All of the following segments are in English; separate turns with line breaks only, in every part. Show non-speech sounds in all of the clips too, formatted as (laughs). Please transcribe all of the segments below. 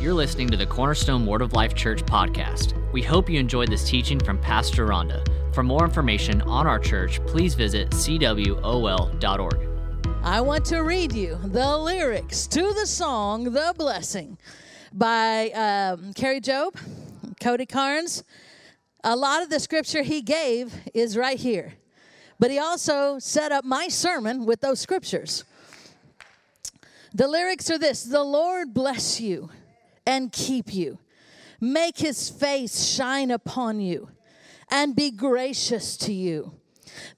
You're listening to the Cornerstone Word of Life Church podcast. We hope you enjoyed this teaching from Pastor Rhonda. For more information on our church, please visit cwol.org.
I want to read you the lyrics to the song The Blessing by um, Kari Jobe, Cody Carnes. A lot of the scripture he gave is right here, but he also set up my sermon with those scriptures. The lyrics are this The Lord bless you and keep you, make his face shine upon you, and be gracious to you.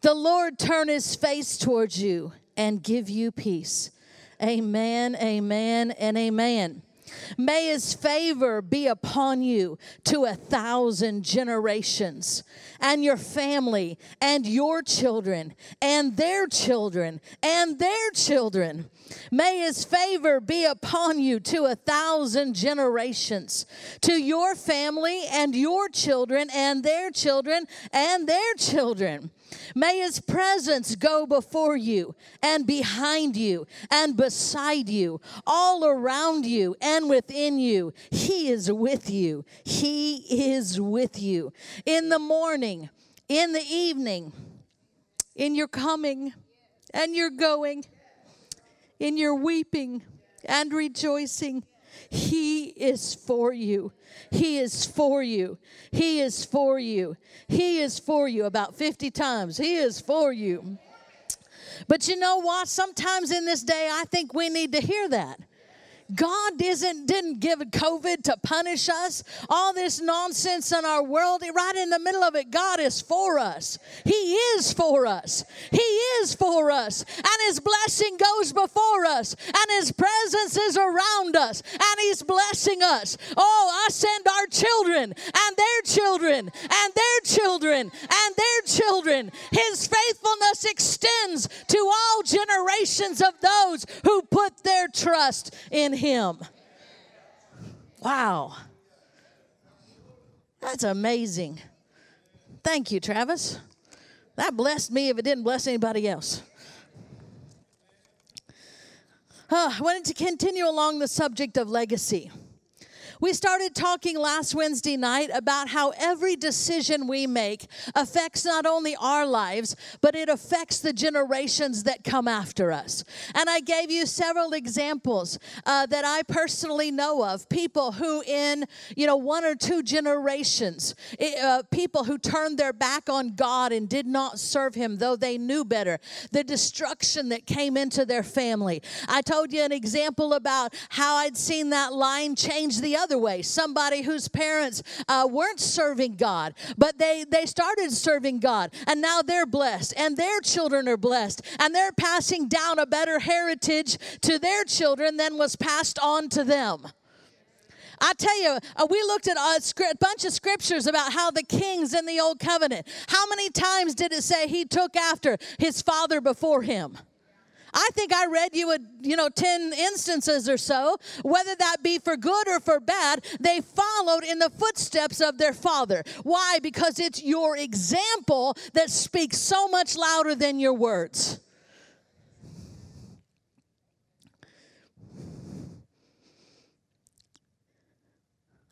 The Lord turn his face towards you and give you peace. Amen, amen, and amen. May his favor be upon you to a thousand generations, and your family, and your children, and their children, and their children. May his favor be upon you to a thousand generations, to your family, and your children, and their children, and their children. May his presence go before you and behind you and beside you, all around you and within you. He is with you. He is with you. In the morning, in the evening, in your coming and your going, in your weeping and rejoicing. He is for you. He is for you. He is for you. He is for you about 50 times. He is for you. But you know what? Sometimes in this day, I think we need to hear that. God isn't, didn't give COVID to punish us. All this nonsense in our world, right in the middle of it, God is for us. He is for us. He is for us. And His blessing goes before us. And His presence is around us. And He's blessing us. Oh, us and our children and their children and their children and their children. His faithfulness extends to all generations of those who put their trust in him. Wow. That's amazing. Thank you, Travis. That blessed me if it didn't bless anybody else. Uh, I wanted to continue along the subject of legacy. We started talking last Wednesday night about how every decision we make affects not only our lives, but it affects the generations that come after us. And I gave you several examples uh, that I personally know of people who, in you know one or two generations, uh, people who turned their back on God and did not serve Him, though they knew better. The destruction that came into their family. I told you an example about how I'd seen that line change the other other way somebody whose parents uh, weren't serving God, but they, they started serving God, and now they're blessed, and their children are blessed, and they're passing down a better heritage to their children than was passed on to them. I tell you, uh, we looked at a script, bunch of scriptures about how the kings in the old covenant, how many times did it say he took after his father before him? I think I read you a, you know 10 instances or so. Whether that be for good or for bad they followed in the footsteps of their father. Why? Because it's your example that speaks so much louder than your words.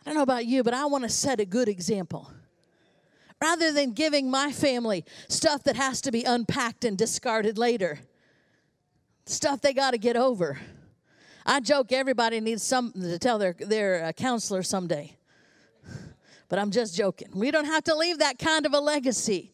I don't know about you but I want to set a good example. Rather than giving my family stuff that has to be unpacked and discarded later stuff they got to get over. I joke everybody needs something to tell their, their uh, counselor someday. But I'm just joking. We don't have to leave that kind of a legacy.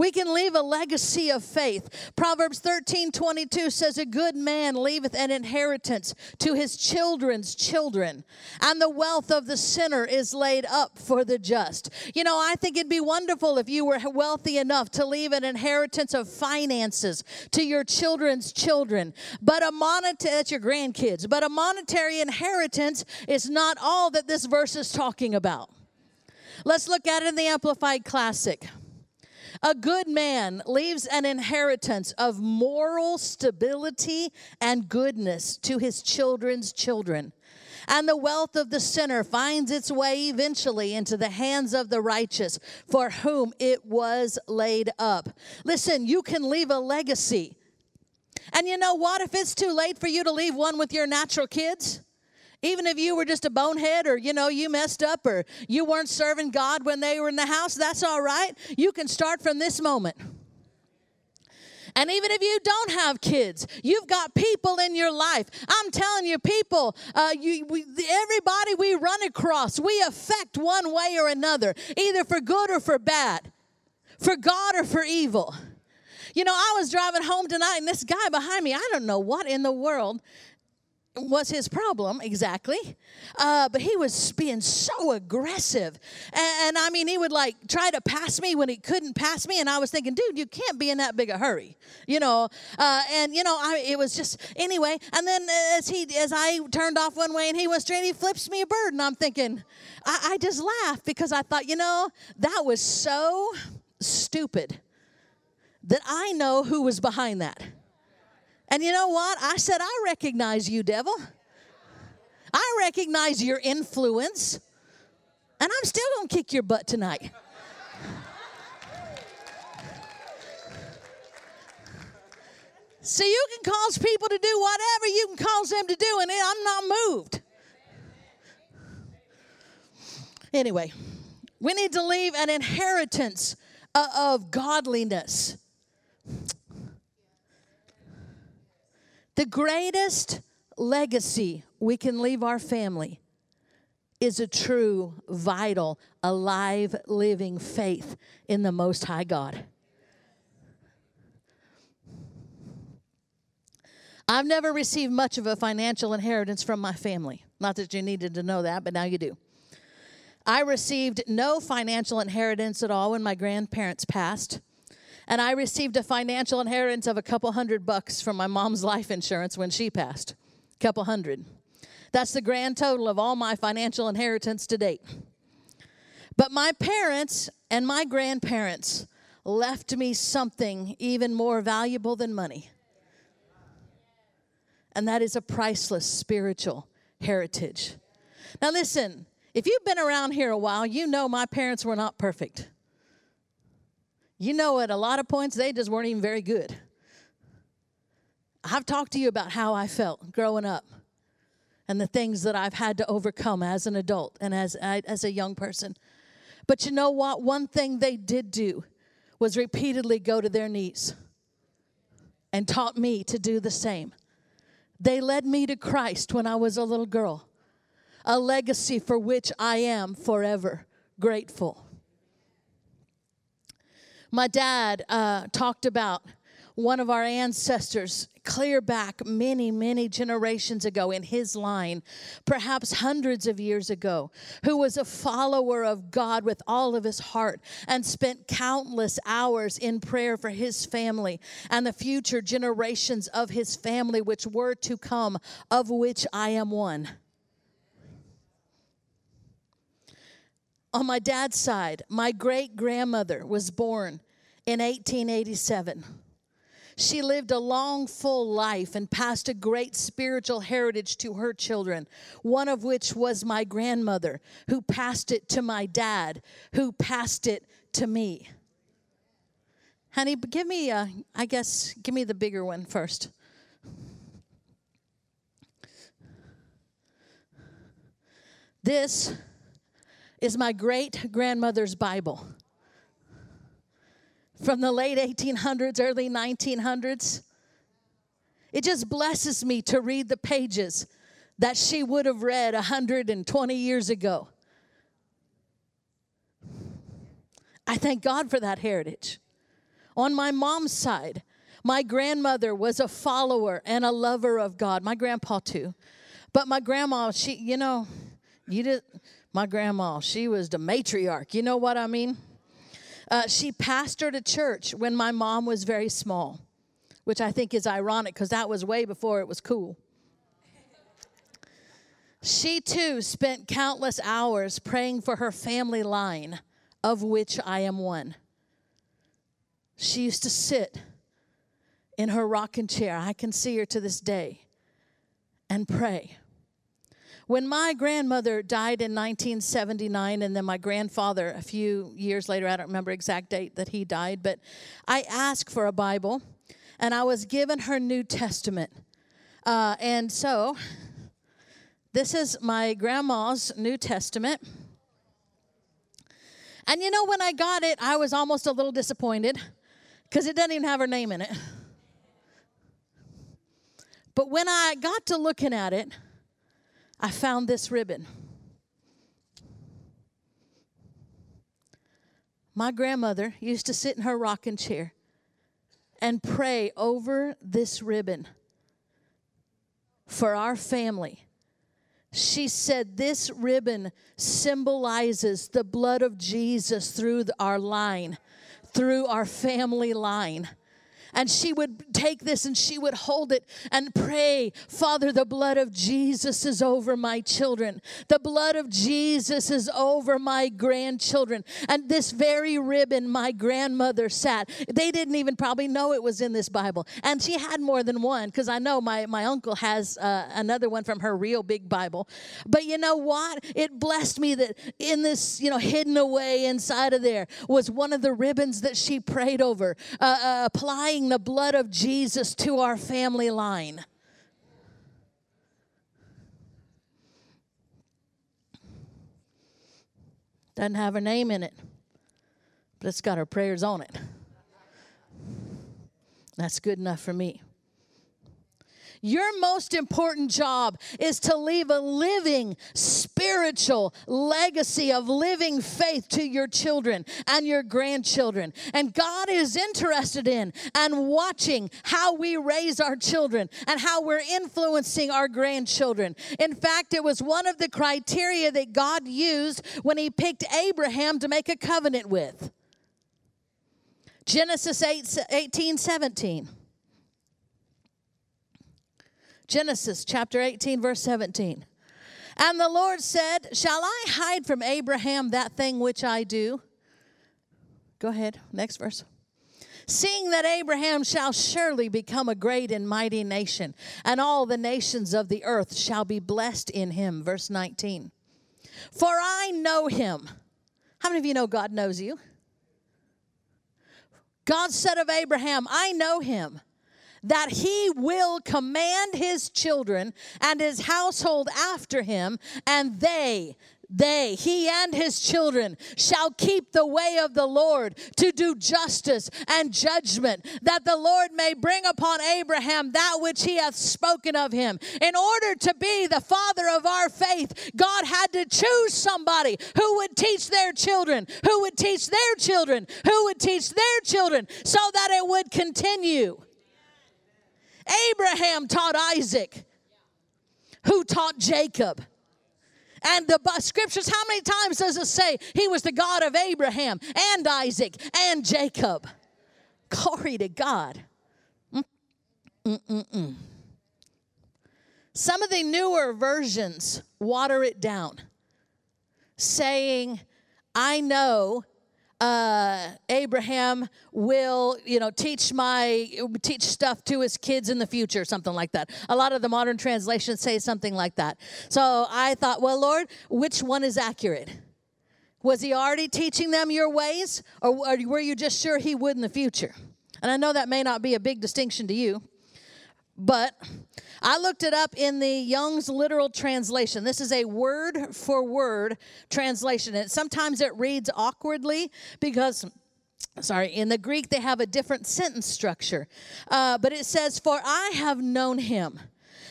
We can leave a legacy of faith. Proverbs 13 22 says, A good man leaveth an inheritance to his children's children, and the wealth of the sinner is laid up for the just. You know, I think it'd be wonderful if you were wealthy enough to leave an inheritance of finances to your children's children, but a monetary, that's your grandkids, but a monetary inheritance is not all that this verse is talking about. Let's look at it in the Amplified Classic. A good man leaves an inheritance of moral stability and goodness to his children's children. And the wealth of the sinner finds its way eventually into the hands of the righteous, for whom it was laid up. Listen, you can leave a legacy. And you know what? If it's too late for you to leave one with your natural kids, Even if you were just a bonehead or, you know, you messed up or you weren't serving God when they were in the house, that's all right. You can start from this moment. And even if you don't have kids, you've got people in your life. I'm telling you, people, uh, you, we, everybody we run across, we affect one way or another, either for good or for bad, for God or for evil. You know, I was driving home tonight, and this guy behind me, I don't know what in the world was his problem exactly. Uh, but he was being so aggressive. And, and, i mean he would like try to pass me when he couldn't pass me and i was thinking dude you can't be in that big a hurry you know? Uh, and you know I, it was just anyway. And then as he as i turned off one way and he went straight he flips me a bird and i'm thinking I, I just laughed because i thought you know that was so stupid that i know who was behind that and you know what? I said, I recognize you, devil. I recognize your influence. And I'm still going to kick your butt tonight. See, you can cause people to do whatever you can cause them to do, and I'm not moved. Anyway, we need to leave an inheritance uh, of godliness. The greatest legacy we can leave our family is a true, vital, alive, living faith in the Most High God. I've never received much of a financial inheritance from my family. Not that you needed to know that, but now you do. I received no financial inheritance at all when my grandparents passed. And I received a financial inheritance of a couple hundred bucks from my mom's life insurance when she passed. A couple hundred. That's the grand total of all my financial inheritance to date. But my parents and my grandparents left me something even more valuable than money. And that is a priceless spiritual heritage. Now, listen, if you've been around here a while, you know my parents were not perfect. You know, at a lot of points, they just weren't even very good. I've talked to you about how I felt growing up and the things that I've had to overcome as an adult and as, as a young person. But you know what? One thing they did do was repeatedly go to their knees and taught me to do the same. They led me to Christ when I was a little girl, a legacy for which I am forever grateful. My dad uh, talked about one of our ancestors clear back many, many generations ago in his line, perhaps hundreds of years ago, who was a follower of God with all of his heart and spent countless hours in prayer for his family and the future generations of his family, which were to come, of which I am one. On my dad's side, my great grandmother was born in 1887. She lived a long, full life and passed a great spiritual heritage to her children, one of which was my grandmother, who passed it to my dad, who passed it to me. Honey, give me, uh, I guess, give me the bigger one first. This is my great grandmother's Bible from the late 1800s, early 1900s. It just blesses me to read the pages that she would have read 120 years ago. I thank God for that heritage. On my mom's side, my grandmother was a follower and a lover of God. My grandpa, too. But my grandma, she, you know, you did, my grandma, she was the matriarch. You know what I mean? Uh, she pastored a church when my mom was very small, which I think is ironic because that was way before it was cool. She too spent countless hours praying for her family line, of which I am one. She used to sit in her rocking chair, I can see her to this day, and pray. When my grandmother died in 1979, and then my grandfather a few years later, I don't remember exact date that he died, but I asked for a Bible, and I was given her New Testament. Uh, and so This is my grandma's New Testament. And you know, when I got it, I was almost a little disappointed because it doesn't even have her name in it. But when I got to looking at it, I found this ribbon. My grandmother used to sit in her rocking chair and pray over this ribbon for our family. She said, This ribbon symbolizes the blood of Jesus through our line, through our family line and she would take this and she would hold it and pray, Father, the blood of Jesus is over my children. The blood of Jesus is over my grandchildren. And this very ribbon my grandmother sat. They didn't even probably know it was in this Bible. And she had more than one because I know my, my uncle has uh, another one from her real big Bible. But you know what? It blessed me that in this, you know, hidden away inside of there was one of the ribbons that she prayed over, uh, uh, applying the blood of Jesus to our family line. Doesn't have her name in it, but it's got her prayers on it. That's good enough for me. Your most important job is to leave a living spiritual legacy of living faith to your children and your grandchildren. And God is interested in and watching how we raise our children and how we're influencing our grandchildren. In fact, it was one of the criteria that God used when He picked Abraham to make a covenant with. Genesis 8, 18 17. Genesis chapter 18, verse 17. And the Lord said, Shall I hide from Abraham that thing which I do? Go ahead, next verse. Seeing that Abraham shall surely become a great and mighty nation, and all the nations of the earth shall be blessed in him. Verse 19. For I know him. How many of you know God knows you? God said of Abraham, I know him that he will command his children and his household after him, and they, they, he and his children, shall keep the way of the Lord to do justice and judgment, that the Lord may bring upon Abraham that which he hath spoken of him. In order to be the father of our faith, God had to choose somebody who would teach their children, who would teach their children, who would teach their children, so that it would continue. Abraham taught Isaac, who taught Jacob. And the scriptures, how many times does it say he was the God of Abraham and Isaac and Jacob? Glory to God. Mm-mm-mm. Some of the newer versions water it down, saying, I know uh, Abraham will, you know, teach my teach stuff to his kids in the future, something like that. A lot of the modern translations say something like that. So I thought, well, Lord, which one is accurate? Was he already teaching them your ways, or were you just sure he would in the future? And I know that may not be a big distinction to you, but I looked it up in the Young's literal translation. This is a word for word translation. And sometimes it reads awkwardly because sorry, in the Greek they have a different sentence structure. Uh, but it says, For I have known him.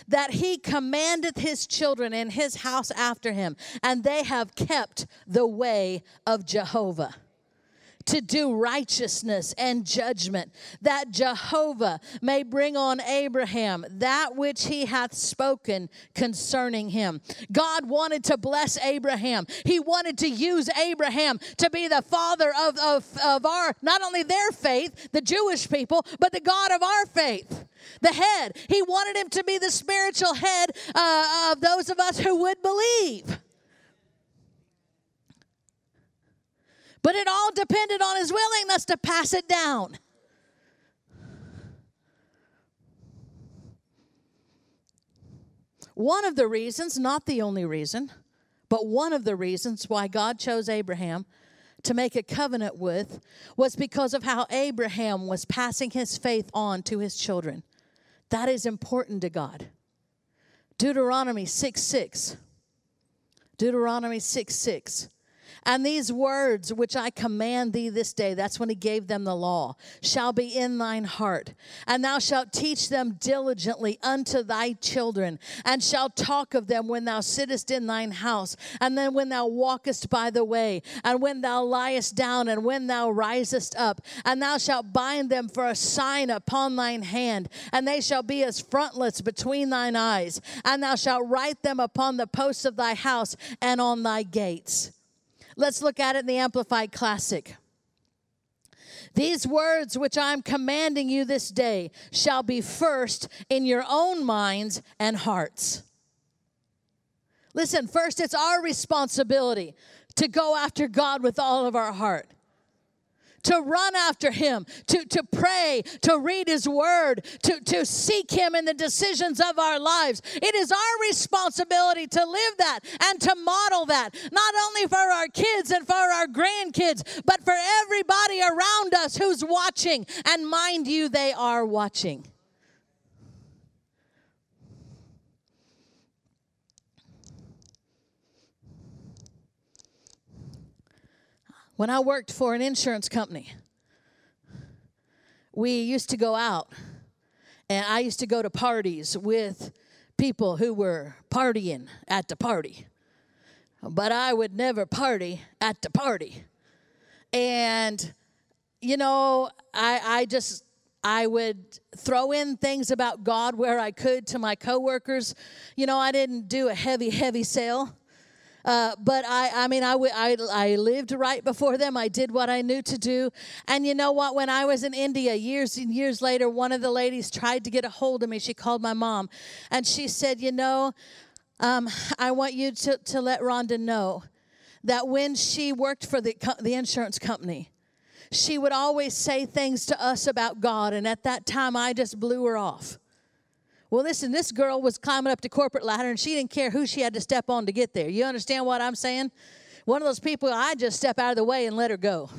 That he commandeth his children in his house after him, and they have kept the way of Jehovah to do righteousness and judgment, that Jehovah may bring on Abraham that which he hath spoken concerning him. God wanted to bless Abraham. He wanted to use Abraham to be the father of, of, of our, not only their faith, the Jewish people, but the God of our faith the head. He wanted him to be the spiritual head uh, of those of us who would believe. But it all depended on his willingness to pass it down. One of the reasons, not the only reason, but one of the reasons why God chose Abraham to make a covenant with was because of how Abraham was passing his faith on to his children. That is important to God Deuteronomy 6 6. Deuteronomy 6 6. And these words which I command thee this day, that's when he gave them the law, shall be in thine heart. And thou shalt teach them diligently unto thy children, and shalt talk of them when thou sittest in thine house, and then when thou walkest by the way, and when thou liest down, and when thou risest up. And thou shalt bind them for a sign upon thine hand, and they shall be as frontlets between thine eyes. And thou shalt write them upon the posts of thy house and on thy gates. Let's look at it in the Amplified Classic. These words which I'm commanding you this day shall be first in your own minds and hearts. Listen, first, it's our responsibility to go after God with all of our heart to run after him, to, to pray, to read his word, to, to seek him in the decisions of our lives. It is our responsibility to live that and to model that, not only for our kids and for our grandkids, but for everybody around us who's watching. And mind you, they are watching. When I worked for an insurance company, we used to go out and I used to go to parties with people who were partying at the party. But I would never party at the party. And, you know, I, I just, I would throw in things about God where I could to my coworkers. You know, I didn't do a heavy, heavy sale. Uh, but I, I mean, I, I, I lived right before them. I did what I knew to do. And you know what? When I was in India years and years later, one of the ladies tried to get a hold of me. She called my mom and she said, You know, um, I want you to, to let Rhonda know that when she worked for the, the insurance company, she would always say things to us about God. And at that time, I just blew her off. Well, listen, this girl was climbing up the corporate ladder and she didn't care who she had to step on to get there. You understand what I'm saying? One of those people, I just step out of the way and let her go.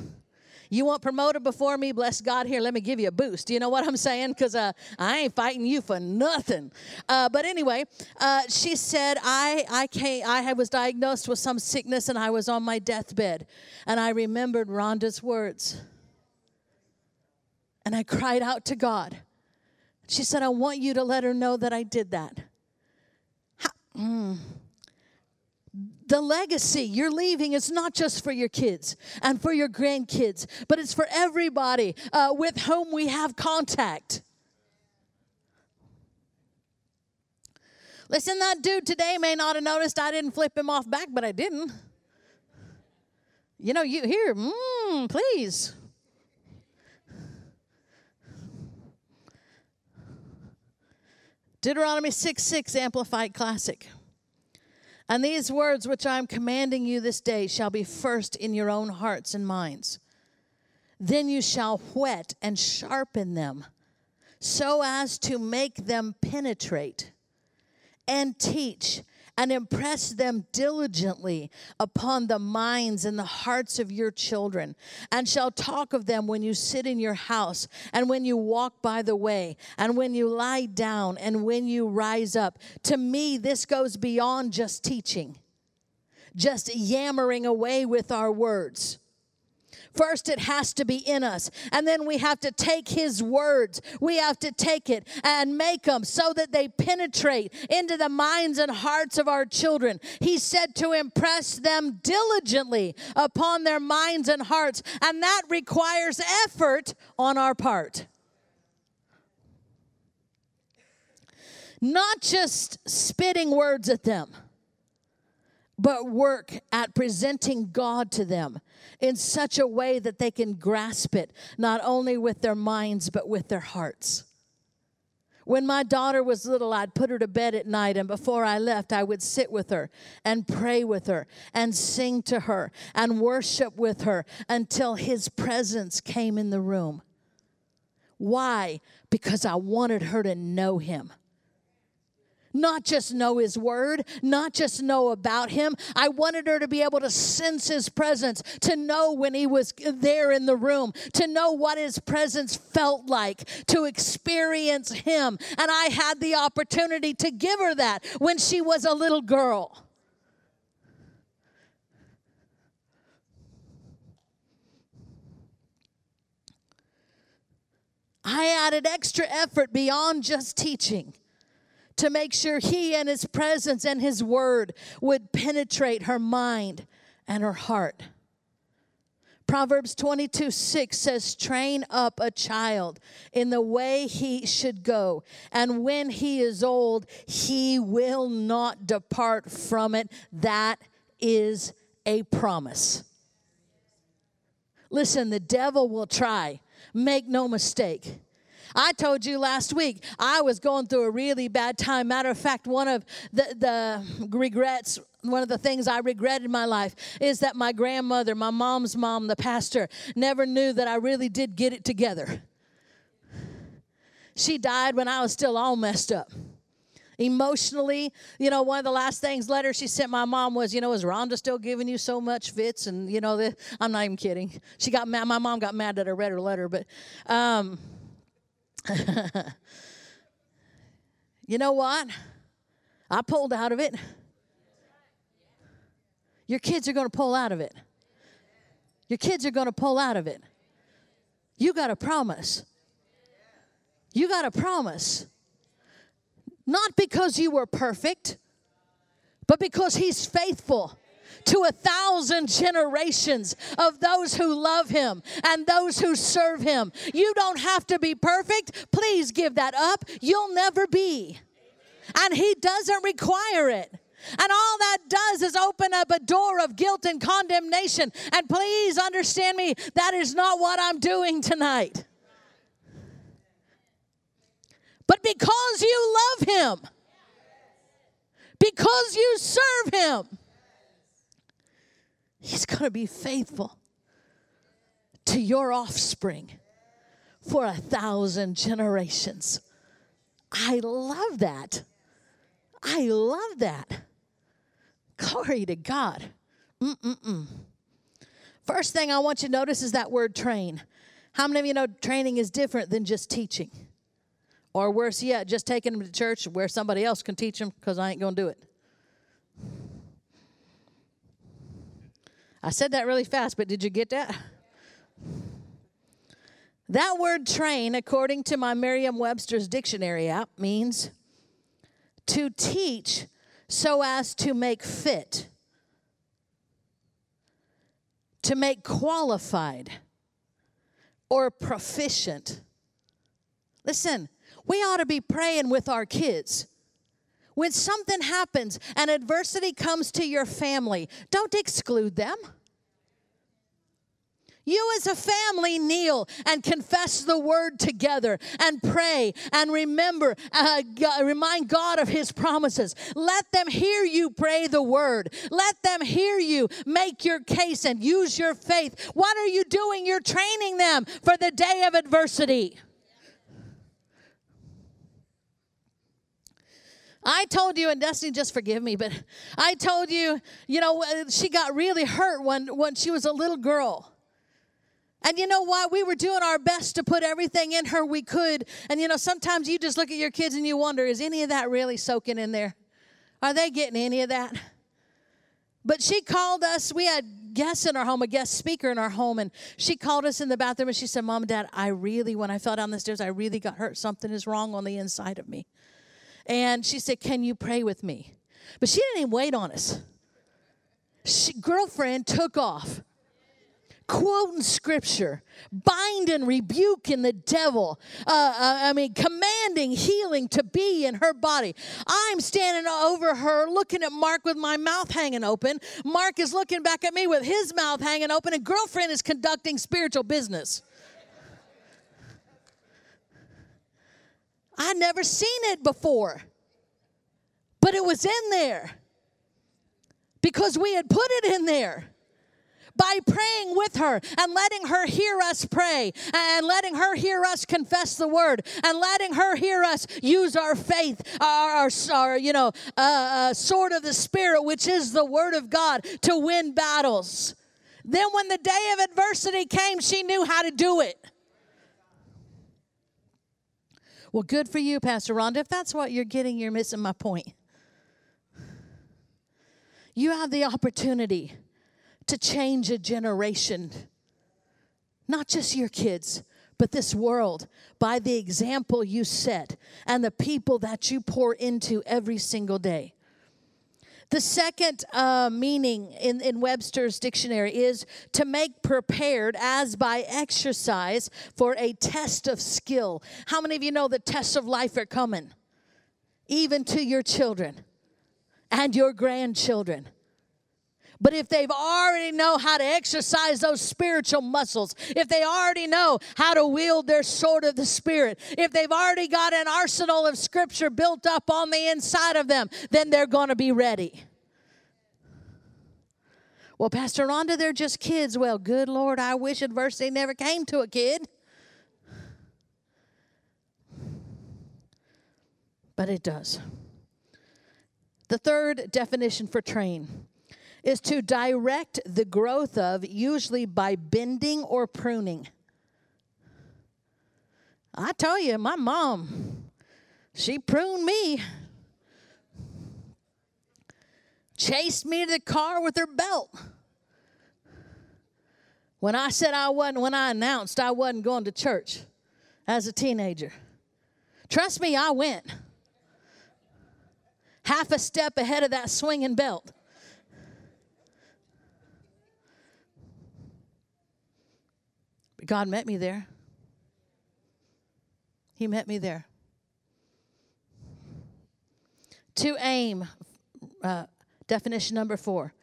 You want promoted before me? Bless God. Here, let me give you a boost. You know what I'm saying? Because uh, I ain't fighting you for nothing. Uh, but anyway, uh, she said I I came, I was diagnosed with some sickness and I was on my deathbed, and I remembered Rhonda's words, and I cried out to God. She said, I want you to let her know that I did that. How, mm. The legacy you're leaving is not just for your kids and for your grandkids, but it's for everybody uh, with whom we have contact. Listen, that dude today may not have noticed I didn't flip him off back, but I didn't. You know, you here, mm, please. Deuteronomy 6 6, Amplified Classic. And these words which I am commanding you this day shall be first in your own hearts and minds. Then you shall whet and sharpen them so as to make them penetrate and teach and impress them diligently upon the minds and the hearts of your children, and shall talk of them when you sit in your house, and when you walk by the way, and when you lie down, and when you rise up. To me, this goes beyond just teaching, just yammering away with our words. First, it has to be in us. And then we have to take His words, we have to take it and make them so that they penetrate into the minds and hearts of our children. He said to impress them diligently upon their minds and hearts. And that requires effort on our part. Not just spitting words at them but work at presenting God to them in such a way that they can grasp it, not only with their minds, but with their hearts. When my daughter was little, I'd put her to bed at night, and before I left, I would sit with her and pray with her and sing to her and worship with her until His presence came in the room. Why? Because I wanted her to know Him. Not just know his word, not just know about him. I wanted her to be able to sense his presence, to know when he was there in the room, to know what his presence felt like, to experience him. And I had the opportunity to give her that when she was a little girl. I added extra effort beyond just teaching to make sure He and His presence and His word would penetrate her mind and her heart. Proverbs 22 6 says, Train up a child in the way he should go, and when he is old, he will not depart from it. That is a promise. Listen, the devil will try, make no mistake. I told you last week I was going through a really bad time. Matter of fact, one of the, the regrets one of the things I regret in my life is that my grandmother, my mom's mom, the pastor, never knew that I really did get it together. She died when I was still all messed up. Emotionally, you know, one of the last things letter she sent my mom was, you know, is Rhonda still giving you so much fits? And you know, the, I'm not even kidding. She got mad. My mom got mad that I read her letter, but um, (laughs) you know what? I pulled out of it. Your kids are going to pull out of it. Your kids are going to pull out of it. You got a promise. You got a promise. Not because you were perfect, but because He's faithful to a thousand generations of those who love him and those who serve him. You don't have to be perfect. Please give that up. You'll never be. And he doesn't require it. And all that does is open up a door of guilt and condemnation. And please understand me, that is not what I'm doing tonight. But because you love him, because you serve him, He's going to be faithful to your offspring for a thousand generations. I love that. I love that. Glory to God. Mm-mm-mm. First thing I want you to notice is that word train. How many of you know training is different than just teaching? Or worse yet, just taking them to church where somebody else can teach them because I ain't going to do it. I said that really fast, but did you get that? That word train, according to my Merriam Webster's dictionary app, means to teach so as to make fit, to make qualified or proficient. Listen, we ought to be praying with our kids. When something happens and adversity comes to your family, don't exclude them. You, as a family, kneel and confess the word together and pray and remember, uh, God, remind God of his promises. Let them hear you pray the word. Let them hear you make your case and use your faith. What are you doing? You're training them for the day of adversity. I told you, and Destiny, just forgive me, but I told you, you know, uh, she got really hurt when, when she was a little girl. And you know what? We were doing our best to put everything in her we could. And you know, sometimes you just look at your kids and you wonder, is any of that really soaking in there? Are they getting any of that? But she called us. We had guests in our home, a guest speaker in our home, and she called us in the bathroom and she said, Mom Dad, I really, when I fell down the stairs, I really got hurt. Something is wrong on the inside of me. And she said, Can you pray with me? But she didn't even wait on us. She, girlfriend took off, quoting scripture, binding, rebuking the devil. Uh, uh, I mean, commanding healing to be in her body. I'm standing over her, looking at Mark with my mouth hanging open. Mark is looking back at me with his mouth hanging open, and girlfriend is conducting spiritual business. I'd never seen it before, but it was in there because we had put it in there. by praying with her and letting her hear us pray and letting her hear us confess the word and letting her hear us use our faith, our, our, our you know, uh, uh, sword of the Spirit, which is the word of God, to win battles. Then, when the day of adversity came, she knew how to do it. Well, good for you, Pastor Rhonda. If that's what you're getting, you're missing my point. You have the opportunity to change a generation, not just your kids, but this world by the example you set and the people that you pour into every single day. The second uh, meaning in, in Webster's dictionary is to make prepared as by exercise for a test of skill. How many of you know the tests of life are coming? Even to your children and your grandchildren. But if they've already know how to exercise those spiritual muscles, if they already know how to wield their sword of the spirit, if they've already got an arsenal of scripture built up on the inside of them, then they're going to be ready. Well, Pastor Rhonda, they're just kids. Well, good Lord, I wish adversity never came to a kid. But it does. The third definition for train is to direct the growth of, usually by bending or pruning. I tell you, my mom, she pruned me, chased me to the car with her belt. When I said I wasn't, when I announced I wasn't going to church as a teenager, trust me, I went half a step ahead of that swinging belt. God met me there. He met me there. To aim, uh, definition number four.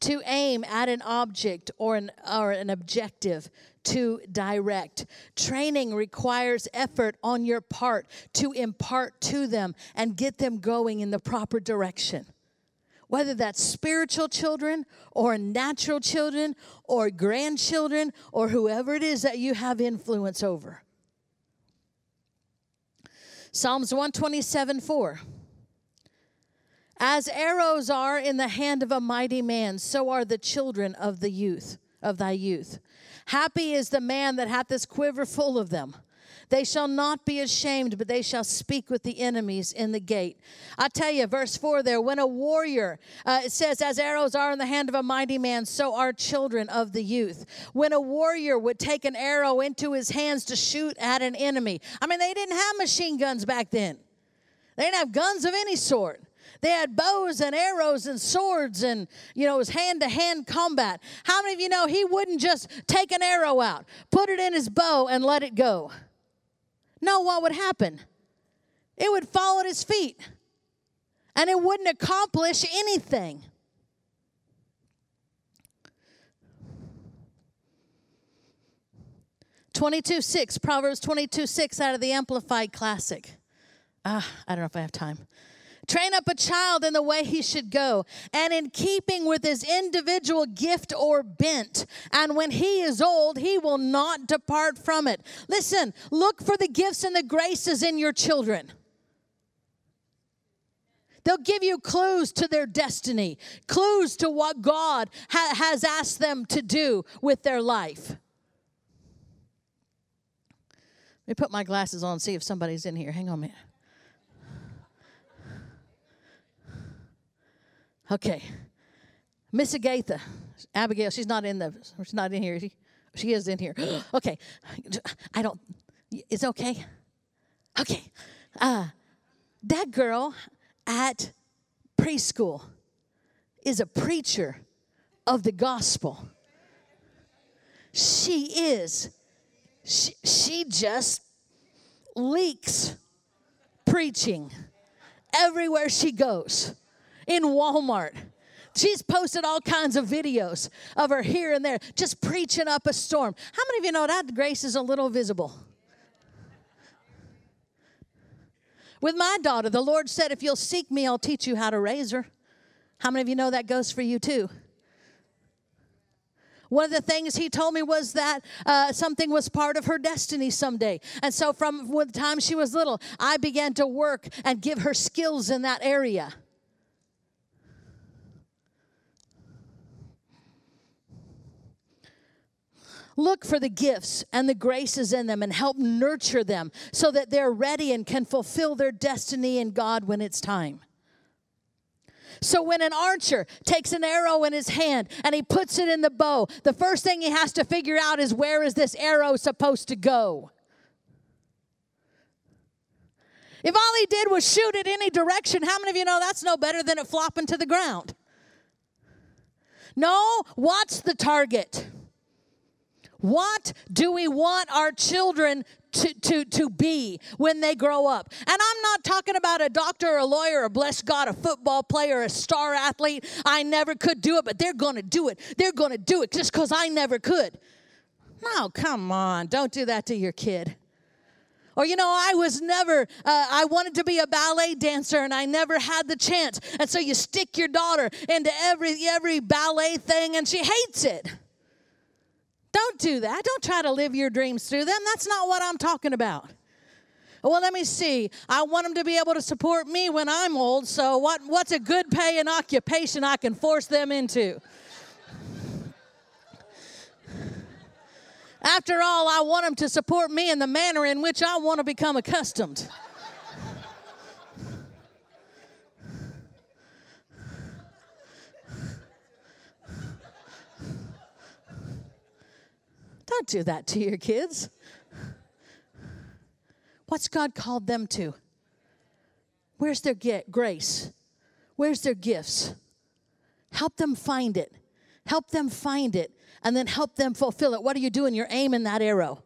To aim at an object or an, or an objective, to direct. Training requires effort on your part to impart to them and get them going in the proper direction whether that's spiritual children or natural children or grandchildren or whoever it is that you have influence over. Psalms 127 4. As arrows are in the hand of a mighty man, so are the children of the youth, of thy youth. Happy is the man that hath this quiver full of them. They shall not be ashamed, but they shall speak with the enemies in the gate. I tell you, verse 4 there, when a warrior, uh, it says, as arrows are in the hand of a mighty man, so are children of the youth. When a warrior would take an arrow into his hands to shoot at an enemy, I mean, they didn't have machine guns back then, they didn't have guns of any sort. They had bows and arrows and swords and, you know, it was hand to hand combat. How many of you know he wouldn't just take an arrow out, put it in his bow, and let it go? No, what would happen? It would fall at his feet and it wouldn't accomplish anything. Twenty-two six, Proverbs twenty-two six out of the Amplified Classic. Ah, I don't know if I have time. Train up a child in the way he should go, and in keeping with his individual gift or bent. And when he is old, he will not depart from it. Listen, look for the gifts and the graces in your children. They'll give you clues to their destiny, clues to what God ha- has asked them to do with their life. Let me put my glasses on see if somebody's in here. Hang on a minute. Okay. Miss Agatha, Abigail, she's not in the, she's not in here. She, she is in here. (gasps) okay. I don't, it's okay. Okay. Uh, that girl at preschool is a preacher of the gospel. She is, she, she just leaks preaching everywhere she goes in Walmart. She's posted all kinds of videos of her here and there, just preaching up a storm. How many of you know that grace is a little visible? With my daughter, the Lord said, If you'll seek me, I'll teach you how to raise her. How many of you know that goes for you too? One of the things he told me was that uh, something was part of her destiny someday. And so, from the time she was little, I began to work and give her skills in that area. Look for the gifts and the graces in them and help nurture them so that they're ready and can fulfill their destiny in God when it's time. So when an archer takes an arrow in his hand and he puts it in the bow, the first thing he has to figure out is where is this arrow supposed to go? If all he did was shoot it any direction, how many of you know that's no better than it flopping to the ground? No, what's the target? What do we want our children to, to, to be when they grow up? And I'm not talking about a doctor, or a lawyer, or bless God, a football player, a star athlete. I never could do it, but they're going to do it. They're going to do it just because I never could. No, come on. Don't do that to your kid. Or, you know, I was never, uh, I wanted to be a ballet dancer and I never had the chance. And so you stick your daughter into every, every ballet thing and she hates it. Don't do that. Don't try to live your dreams through them. That's not what I'm talking about. Well, let me see. I want them to be able to support me when I'm old. So, what, what's a good paying occupation I can force them into? After all, I want them to support me in the manner in which I want to become accustomed. Don't do that to your kids. What's God called them to? Where's their get grace? Where's their gifts? Help them find it. Help them find it and then help them fulfill it. What are you doing? You're aiming that arrow.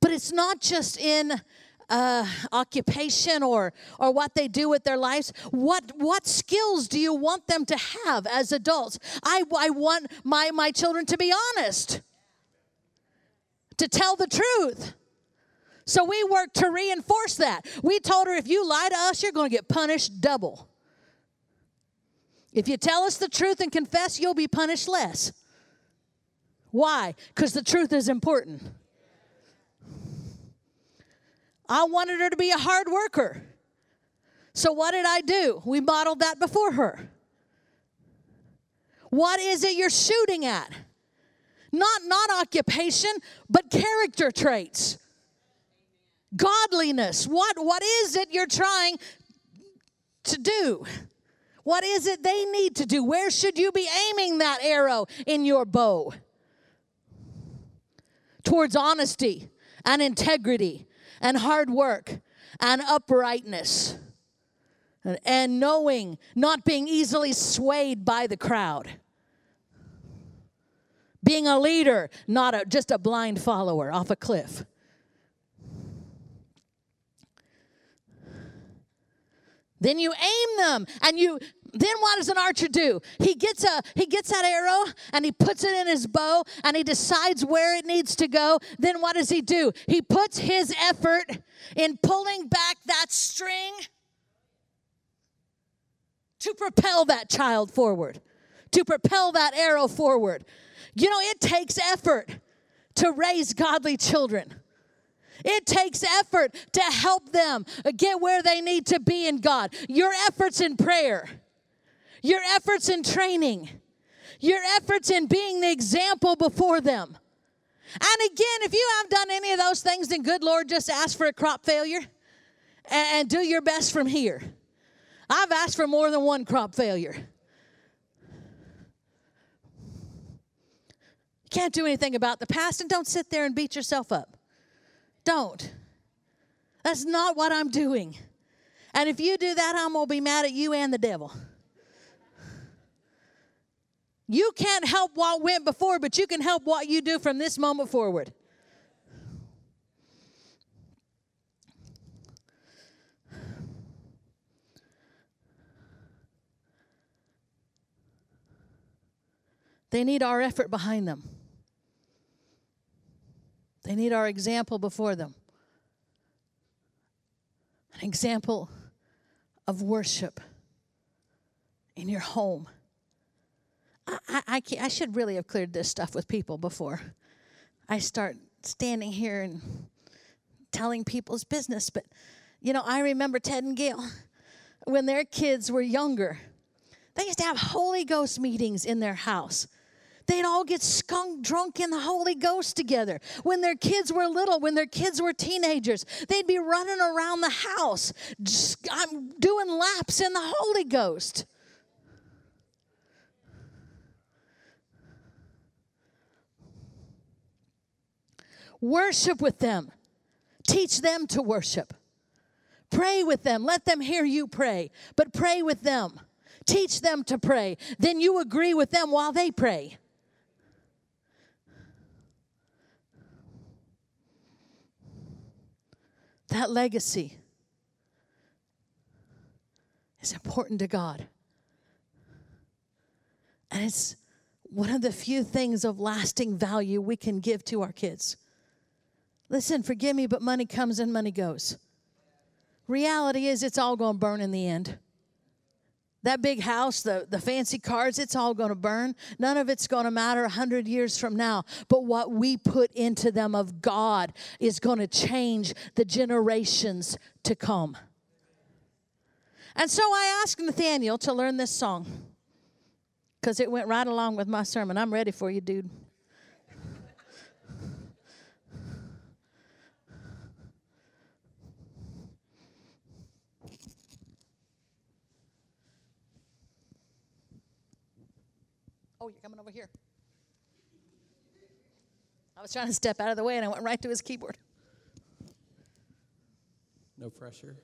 But it's not just in uh, occupation or or what they do with their lives what what skills do you want them to have as adults i i want my my children to be honest to tell the truth. So we worked to reinforce that. We told her if you lie to us, you're going to get punished double. If you tell us the truth and confess, you'll be punished less. Why? Because the truth is important. I wanted her to be a hard worker. So what did I do? We modeled that before her. What is it you're shooting at? Not, not occupation, but character traits. Godliness. What, what is it you're trying to do? What is it they need to do? Where should you be aiming that arrow in your bow? Towards honesty and integrity and hard work and uprightness and knowing, not being easily swayed by the crowd being a leader, not a, just a blind follower off a cliff. Then you aim them and you then what does an archer do? He gets a he gets that arrow and he puts it in his bow and he decides where it needs to go. Then what does he do? He puts his effort in pulling back that string to propel that child forward, to propel that arrow forward. You know, it takes effort to raise godly children. It takes effort to help them get where they need to be in God. Your efforts in prayer, your efforts in training, your efforts in being the example before them. And again, if you have done any of those things, then good Lord, just ask for a crop failure and, do your best from here. I've asked for more than one crop failure. Can't do anything about the past, and don't sit there and beat yourself up. Don't. That's not what I'm doing. And if you do that, I'm going to be mad at you and the devil. You can't help what went before, but you can help what you do from this moment forward. They need our effort behind them. They need our example before them. An example of worship in your home, I, I, I should really have cleared this stuff with people before I start standing here and telling people's business. But, you know, I remember Ted and Gail when their kids were younger. They used to have Holy Ghost meetings in their house. They'd all get skunk drunk in the Holy Ghost together. When their kids were little, when their kids were teenagers, they'd be running around the house, just, I'm doing laps in the Holy Ghost. Worship with them. Teach them to worship. Pray with them. Let them hear you pray, but pray with them. Teach them to pray. Then you agree with them while they pray. That legacy is important to God. And it's one of the few things of lasting value we can give to our kids. Listen, forgive me, but money comes and money goes. Reality is, it's all going to burn in the end. That big house, the, the fancy cars, it's all going to burn. None of it's going to matter a hundred years from now. But what we put into them of God is going to change the generations to come. And so I asked Nathaniel to learn this song because it went right along with my sermon. I'm ready for you, dude. Oh, you're coming over here. I was trying to step out of the way and I went right to his keyboard.
No pressure.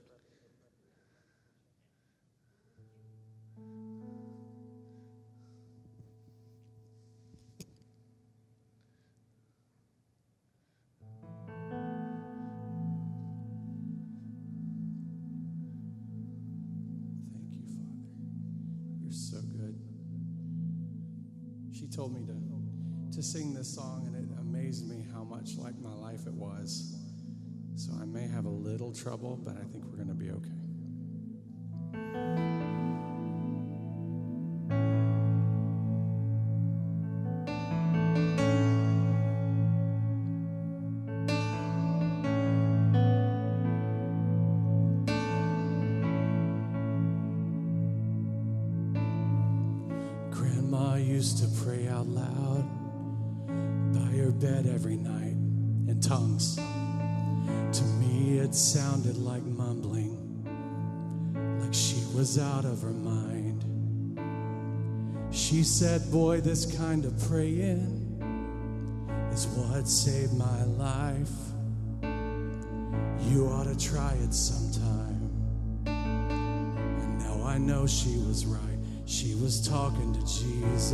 Thank you, Father. You're so good. She told me to, to sing this song, and it amazed me how much like my life it was. So I may have a little trouble, but I think we're going to be okay. Grandma used to pray out loud her bed every night in tongues. To me, it sounded like mumbling, like she was out of her mind. She said, Boy, this kind of praying is what saved my life. You ought to try it sometime. And now I know she was right. She was talking to Jesus.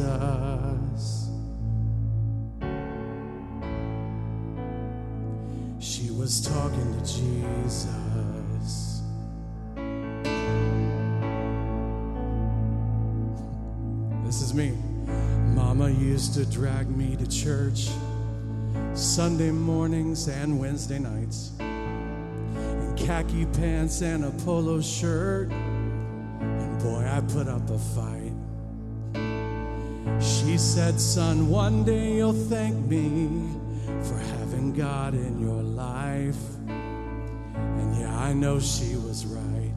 Was talking to Jesus. This is me. Mama used to drag me to church Sunday mornings and Wednesday nights in khaki pants and a polo shirt. And boy, I put up a fight. She said, Son, one day you'll thank me for having God in your life. I know she was right.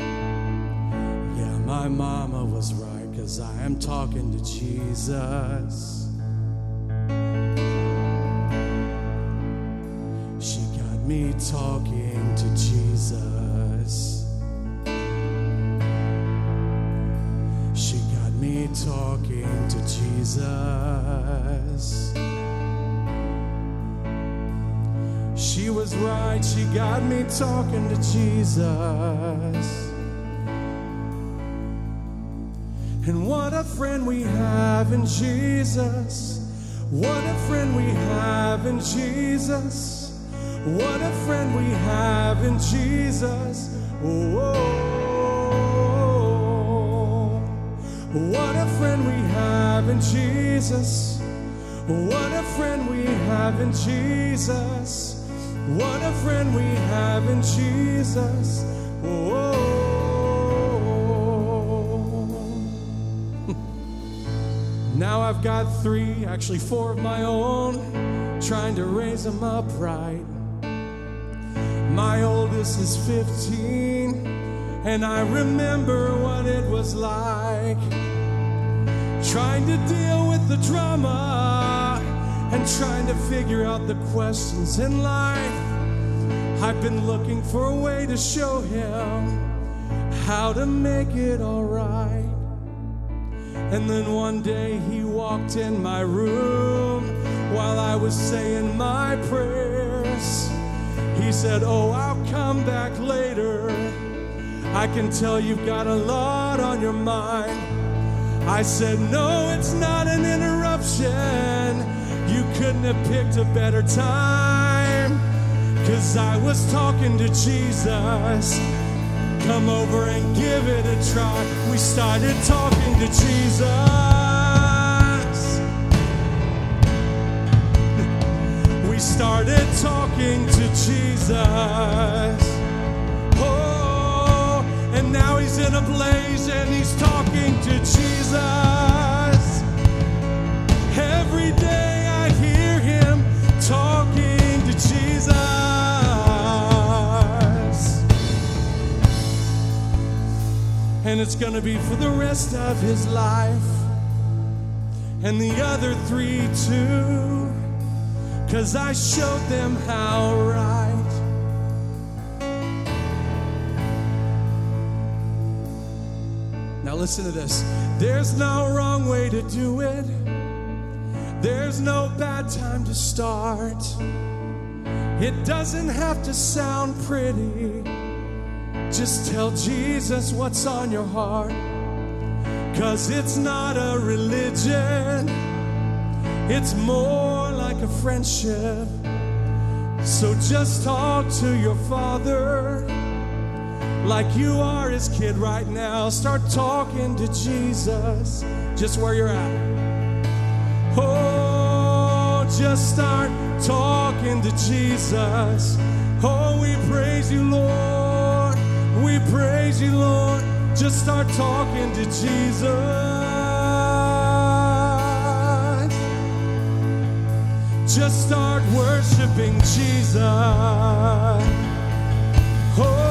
Yeah, my mama was right, because I am talking to Jesus. She got me talking to Jesus. She got me talking to Jesus. She was right, she got me talking to Jesus. And what a friend we have in Jesus. What a friend we have in Jesus. What a friend we have in Jesus. Oh, what a friend we have in Jesus. What a friend we have in Jesus. What a friend we have in Jesus. Oh, (laughs) Now I've got three, actually four of my own, trying to raise them upright. My oldest is 15, and I remember what it was like trying to deal with the drama and trying to figure out the questions in life. I've been looking for a way to show him how to make it alright. And then one day he walked in my room while I was saying my prayers. He said, Oh, I'll come back later. I can tell you've got a lot on your mind. I said, No, it's not an interruption. You couldn't have picked a better time. Cause I was talking to Jesus. Come over and give it a try. We started talking to Jesus. (laughs) We started talking to Jesus. Oh, and now he's in a blaze and he's talking to Jesus. Every day I hear him talking to Jesus. And it's gonna be for the rest of his life. And the other three too. Cause I showed them how right. Now listen to this. There's no wrong way to do it. There's no bad time to start. It doesn't have to sound pretty. Just tell Jesus what's on your heart. Cause it's not a religion, it's more like a friendship. So just talk to your father like you are his kid right now. Start talking to Jesus just where you're at. Oh, just start talking to Jesus. Oh, we praise you, Lord. We praise you, Lord. Just start talking to Jesus. Just start worshiping Jesus. Oh.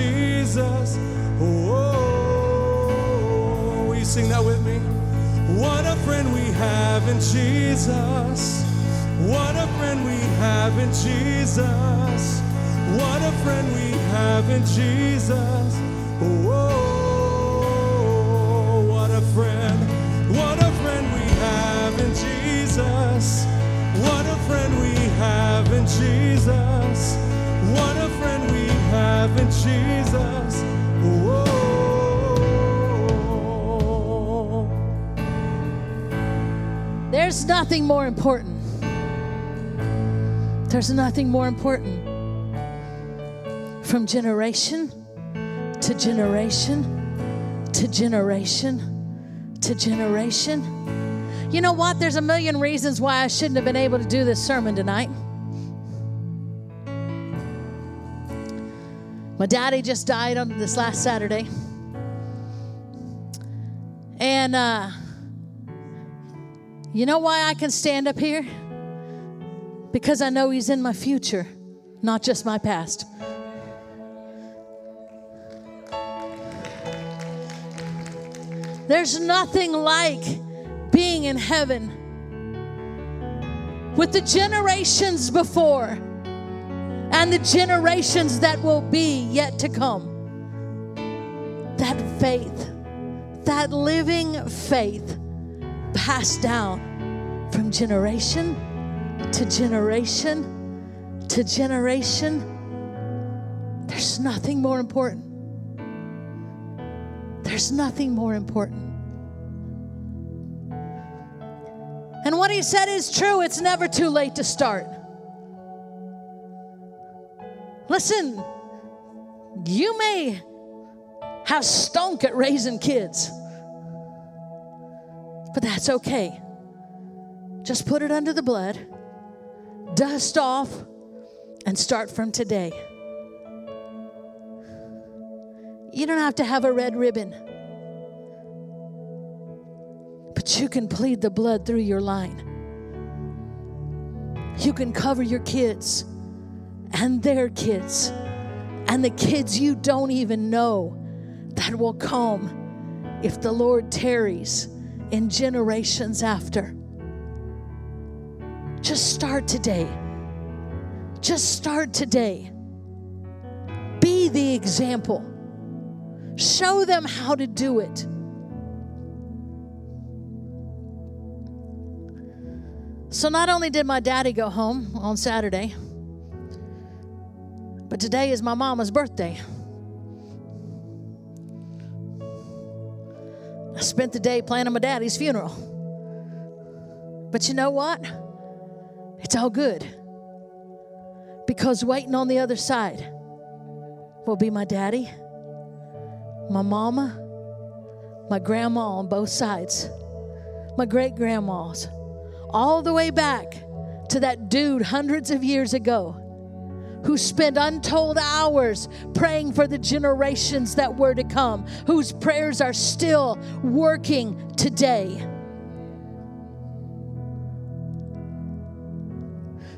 Jesus. Oh, will you sing that with me? What a friend we have in Jesus. What a friend we have in Jesus. What a friend we have in Jesus. Oh, what a friend. What a friend we have in Jesus. What a friend we have in Jesus. What Jesus. Whoa.
There's nothing more important. There's nothing more important. From generation to generation to generation to generation. You know what? There's a million reasons why I shouldn't have been able to do this sermon tonight. My daddy just died on this last Saturday. And uh, you know why I can stand up here? Because I know He's in my future, not just my past. There's nothing like being in heaven with the generations before and the generations that will be yet to come. That faith, that living faith passed down from generation to generation to generation. There's nothing more important. There's nothing more important. And what he said is true. It's never too late to start. Listen, you may have stunk at raising kids, but that's okay. Just put it under the blood, dust off, and start from today. You don't have to have a red ribbon, but you can plead the blood through your line. You can cover your kids and their kids and the kids you don't even know that will come if the Lord tarries in generations after. Just start today. Just start today. Be the example. Show them how to do it. So, not only did my daddy go home on Saturday, but today is my mama's birthday. I spent the day planning my daddy's funeral. But you know what? It's all good. Because waiting on the other side will be my daddy, my mama, my grandma on both sides, my great grandmas, all the way back to that dude hundreds of years ago who spent untold hours praying for the generations that were to come, whose prayers are still working today.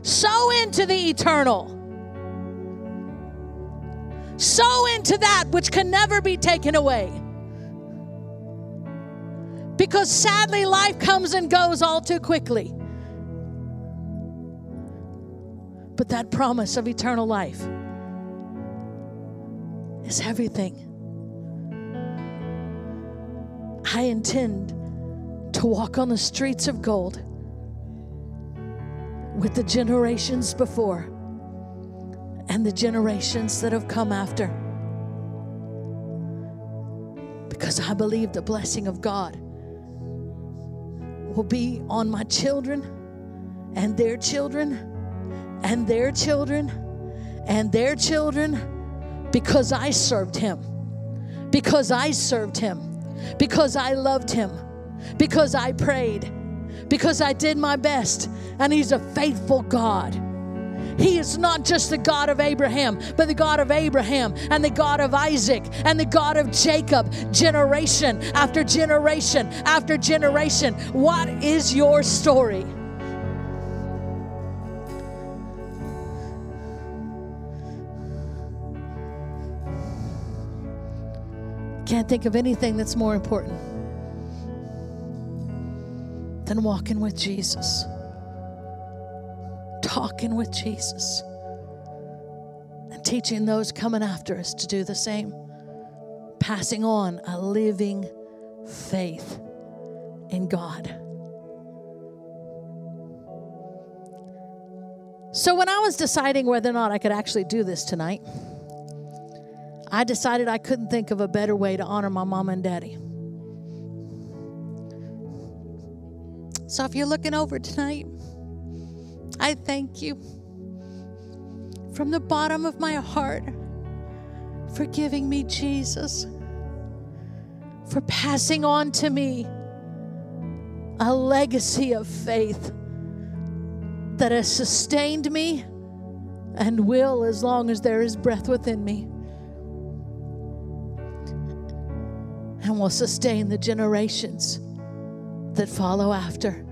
Sow into the eternal. Sow into that which can never be taken away. Because sadly, life comes and goes all too quickly. But that promise of eternal life is everything. I intend to walk on the streets of gold with the generations before and the generations that have come after. Because I believe the blessing of God will be on my children and their children and their children and their children because I served him. Because I served him. Because I loved him. Because I prayed. Because I did my best. And he's a faithful God. He is not just the God of Abraham, but the God of Abraham and the God of Isaac and the God of Jacob, generation after generation after generation. What is your story? Can't think of anything that's more important than walking with Jesus, talking with Jesus, and teaching those coming after us to do the same, passing on a living faith in God. So, when I was deciding whether or not I could actually do this tonight, I decided I couldn't think of a better way to honor my mom and daddy. So if you're looking over tonight, I thank you from the bottom of my heart for giving me Jesus, for passing on to me a legacy of faith that has sustained me and will as long as there is breath within me. And will sustain the generations that follow after.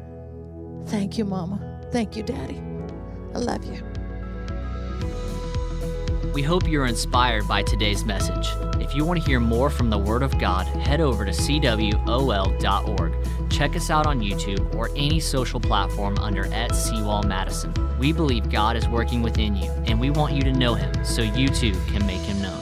Thank you, Mama. Thank you, Daddy. I love you.
We hope you're inspired by today's message. If you want to hear more from the Word of God, head over to cwol.org. Check us out on YouTube or any social platform under at Seawall Madison. We believe God is working within you, and we want you to know Him so you too can make Him known.